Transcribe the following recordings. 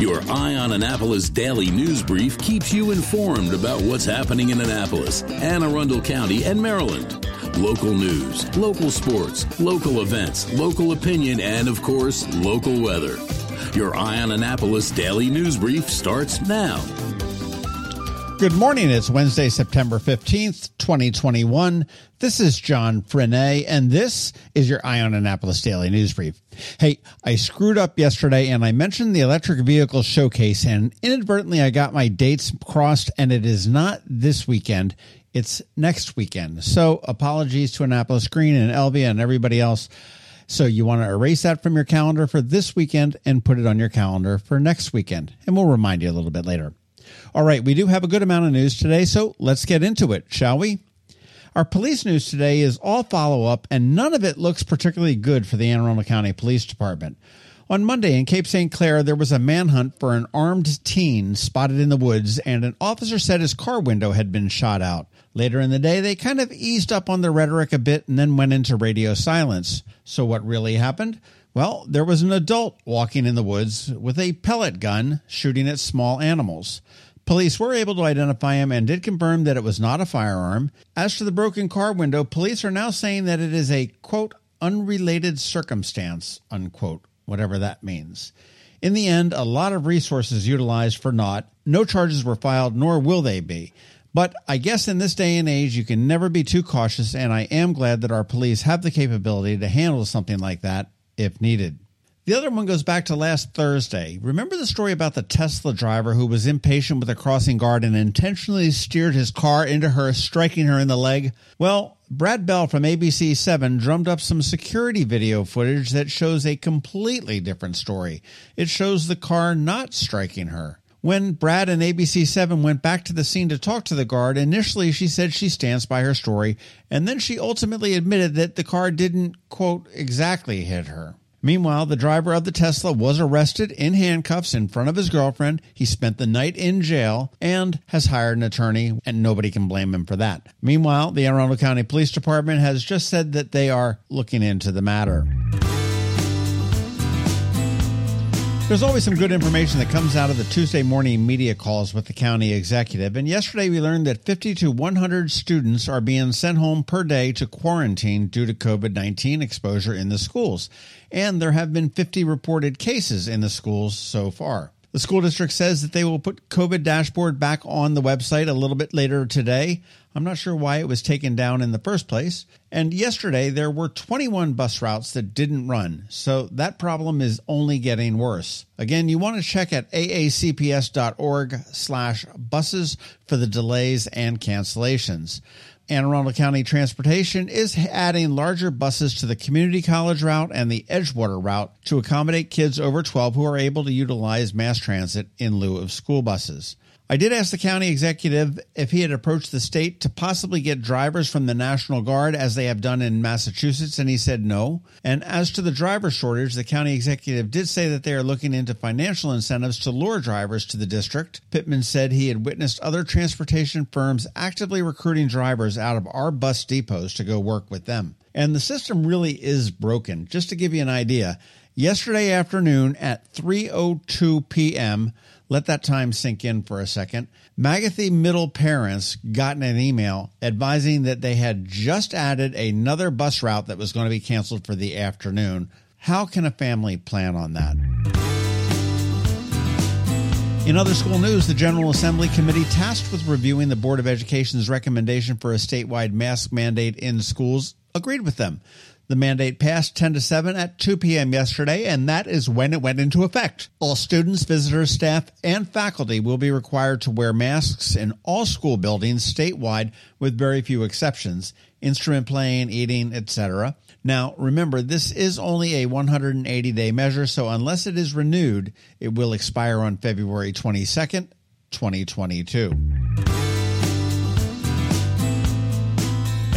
Your Eye on Annapolis daily news brief keeps you informed about what's happening in Annapolis, Anne Arundel County, and Maryland. Local news, local sports, local events, local opinion, and of course, local weather. Your Eye on Annapolis daily news brief starts now. Good morning. It's Wednesday, September 15th, 2021. This is John Frenaye, and this is your Eye on Annapolis Daily News Brief. Hey, I screwed up yesterday and I mentioned the electric vehicle showcase, and inadvertently I got my dates crossed, and it is not this weekend. It's next weekend. So apologies to Annapolis Green and Elvia and everybody else. So you want to erase that from your calendar for this weekend and put it on your calendar for next weekend. And we'll remind you a little bit later. All right, we do have a good amount of news today, so let's get into it, shall we? Our police news today is all follow up, and none of it looks particularly good for the Anne Arundel County Police Department. On Monday in Cape St. Claire, there was a manhunt for an armed teen spotted in the woods, and an officer said his car window had been shot out. Later in the day, they kind of eased up on their rhetoric a bit and then went into radio silence. So, what really happened? Well, there was an adult walking in the woods with a pellet gun shooting at small animals. Police were able to identify him and did confirm that it was not a firearm. As to the broken car window, police are now saying that it is a quote unrelated circumstance, unquote, whatever that means. In the end, a lot of resources utilized for naught. No charges were filed, nor will they be. But I guess in this day and age, you can never be too cautious, and I am glad that our police have the capability to handle something like that if needed. The other one goes back to last Thursday. Remember the story about the Tesla driver who was impatient with a crossing guard and intentionally steered his car into her, striking her in the leg? Well, Brad Bell from ABC 7 drummed up some security video footage that shows a completely different story. It shows the car not striking her. When Brad and ABC 7 went back to the scene to talk to the guard, initially she said she stands by her story, and then she ultimately admitted that the car didn't, quote, exactly hit her. Meanwhile, the driver of the Tesla was arrested in handcuffs in front of his girlfriend. He spent the night in jail and has hired an attorney, and nobody can blame him for that. Meanwhile, the Arundel County Police Department has just said that they are looking into the matter. There's always some good information that comes out of the Tuesday morning media calls with the county executive. And yesterday we learned that 50 to 100 students are being sent home per day to quarantine due to COVID 19 exposure in the schools. And there have been 50 reported cases in the schools so far. The school district says that they will put COVID dashboard back on the website a little bit later today. I'm not sure why it was taken down in the first place. And yesterday there were 21 bus routes that didn't run. So that problem is only getting worse. Again, you want to check at aacps.org slash buses for the delays and cancellations. Anne Arundel County Transportation is adding larger buses to the Community College route and the Edgewater route to accommodate kids over 12 who are able to utilize mass transit in lieu of school buses. I did ask the county executive if he had approached the state to possibly get drivers from the National Guard as they have done in Massachusetts, and he said no. And as to the driver shortage, the county executive did say that they are looking into financial incentives to lure drivers to the district. Pittman said he had witnessed other transportation firms actively recruiting drivers out of our bus depots to go work with them. And the system really is broken. Just to give you an idea, yesterday afternoon at 3:02 p.m., let that time sink in for a second. Magothy Middle parents got an email advising that they had just added another bus route that was going to be canceled for the afternoon. How can a family plan on that? In other school news, the General Assembly Committee tasked with reviewing the Board of Education's recommendation for a statewide mask mandate in schools agreed with them. The mandate passed 10 to 7 at 2 p.m. yesterday, and that is when it went into effect. All students, visitors, staff, and faculty will be required to wear masks in all school buildings statewide with very few exceptions, instrument playing, eating, etc. Now, remember, this is only a 180 day measure, so unless it is renewed, it will expire on February 22nd, 2022.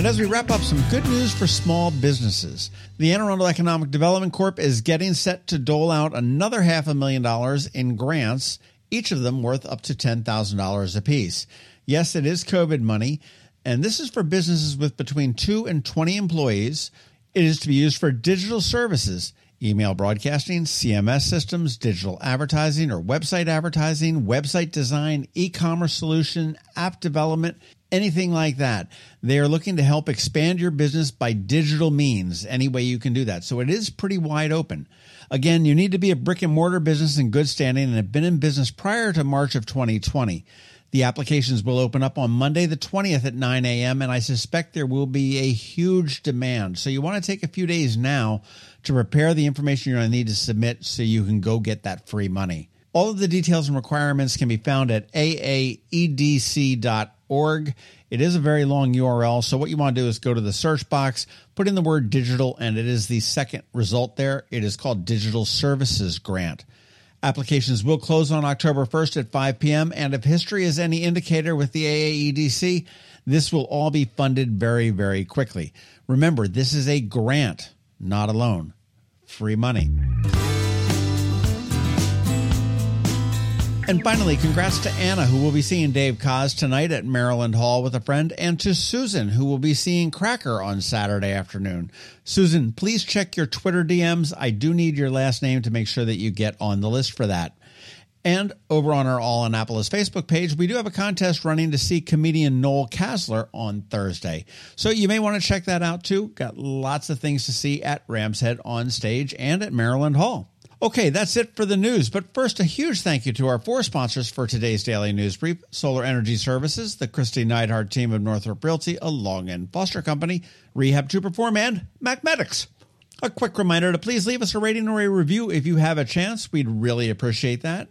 And as we wrap up, some good news for small businesses. The Anne Arundel Economic Development Corp is getting set to dole out another half a million dollars in grants, each of them worth up to $10,000 apiece. Yes, it is COVID money, and this is for businesses with between 2 and 20 employees. It is to be used for digital services, email broadcasting, CMS systems, digital advertising or website advertising, website design, e commerce solution, app development, anything like that. They are looking to help expand your business by digital means, any way you can do that. So it is pretty wide open. Again, you need to be a brick and mortar business in good standing and have been in business prior to March of 2020. The applications will open up on Monday, the 20th at 9 a.m., and I suspect there will be a huge demand. So you want to take a few days now to prepare the information you're going to need to submit so you can go get that free money. All of the details and requirements can be found at aaedc.org. It is a very long URL, so what you want to do is go to the search box, put in the word digital, and it is the second result there. It is called Digital Services Grant. Applications will close on October 1st at 5 p.m. And if history is any indicator with the AAEDC, this will all be funded very, very quickly. Remember, this is a grant, not a loan. Free money. And finally, congrats to Anna, who will be seeing Dave Koz tonight at Maryland Hall with a friend, and to Susan, who will be seeing Cracker on Saturday afternoon. Susan, please check your Twitter DMs. I do need your last name to make sure that you get on the list for that. And over on our All Annapolis Facebook page, we do have a contest running to see comedian Noel Casler on Thursday. So you may want to check that out too. Got lots of things to see at Ram's Head on stage and at Maryland Hall. Okay, that's it for the news. But first, a huge thank you to our four sponsors for today's daily news brief Solar Energy Services, the Kristi Neidhardt team of Northrop Realty, a Long and Foster Company, Rehab to Perform, and MacMedics. A quick reminder to please leave us a rating or a review if you have a chance. We'd really appreciate that.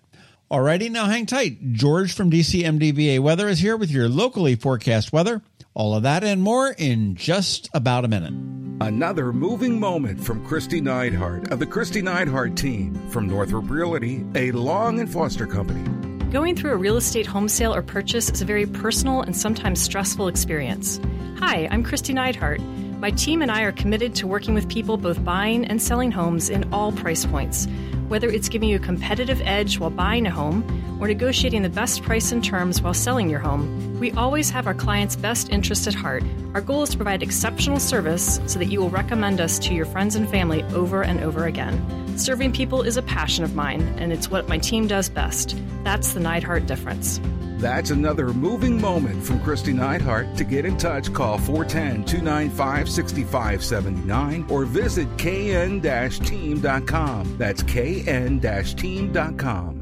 Alrighty, now hang tight. George from DCMDVA Weather is here with your locally forecast weather. All of that and more in just about a minute. Another moving moment from Kristi Neidhardt of the Kristi Neidhardt team from Northrop Realty, a Long and Foster company. Going through a real estate home sale or purchase is a very personal and sometimes stressful experience. Hi, I'm Kristi Neidhardt. My team and I are committed to working with people both buying and selling homes in all price points whether it's giving you a competitive edge while buying a home or negotiating the best price and terms while selling your home, we always have our clients' best interest at heart. Our goal is to provide exceptional service so that you will recommend us to your friends and family over and over again. Serving people is a passion of mine, and it's what my team does best. That's the Neidhardt difference. That's another moving moment from Kristi Neidhardt. To get in touch, call 410 295 6579 or visit kn team.com. That's kn team.com.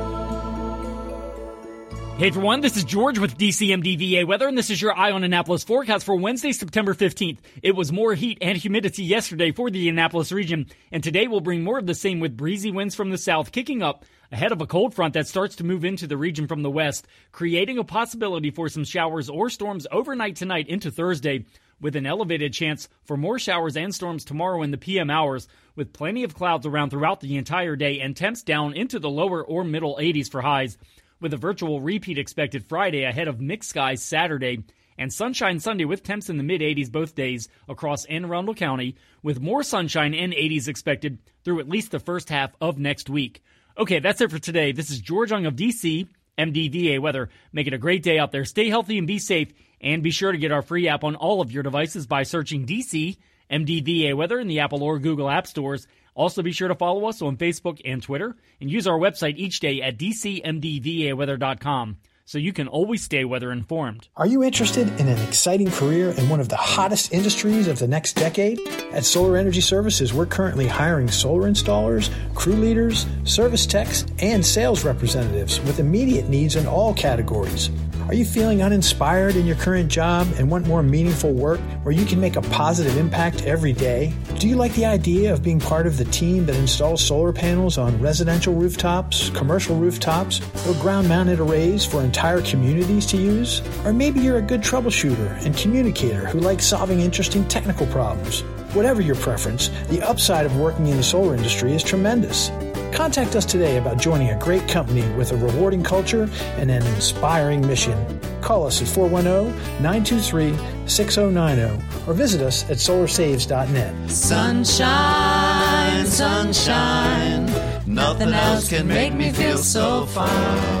Hey everyone, this is George with DCMDVA Weather, and this is your Eye on Annapolis forecast for Wednesday, September 15th. It was more heat and humidity yesterday for the Annapolis region, and today will bring more of the same with breezy winds from the south kicking up ahead of a cold front that starts to move into the region from the west, creating a possibility for some showers or storms overnight tonight into Thursday, with an elevated chance for more showers and storms tomorrow in the PM hours, with plenty of clouds around throughout the entire day and temps down into the lower or middle 80s for highs, with a virtual repeat expected Friday ahead of mixed skies Saturday and sunshine Sunday with temps in the mid 80s both days across Anne Arundel County, with more sunshine and 80s expected through at least the first half of next week. Okay, that's it for today. This is George Young of DC, MDVA Weather. Make it a great day out there. Stay healthy and be safe. And be sure to get our free app on all of your devices by searching DC, MDVA Weather in the Apple or Google App Stores. Also, be sure to follow us on Facebook and Twitter and use our website each day at dcmdvaweather.com so you can always stay weather informed. Are you interested in an exciting career in one of the hottest industries of the next decade? At Solar Energy Services, we're currently hiring solar installers, crew leaders, service techs, and sales representatives with immediate needs in all categories. Are you feeling uninspired in your current job and want more meaningful work where you can make a positive impact every day? Do you like the idea of being part of the team that installs solar panels on residential rooftops, commercial rooftops, or ground mounted arrays for entire communities to use? Or maybe you're a good troubleshooter and communicator who likes solving interesting technical problems. Whatever your preference, the upside of working in the solar industry is tremendous. Contact us today about joining a great company with a rewarding culture and an inspiring mission. Call us at 410 923 6090 or visit us at solarsaves.net. Sunshine, sunshine, nothing else can make me feel so fine.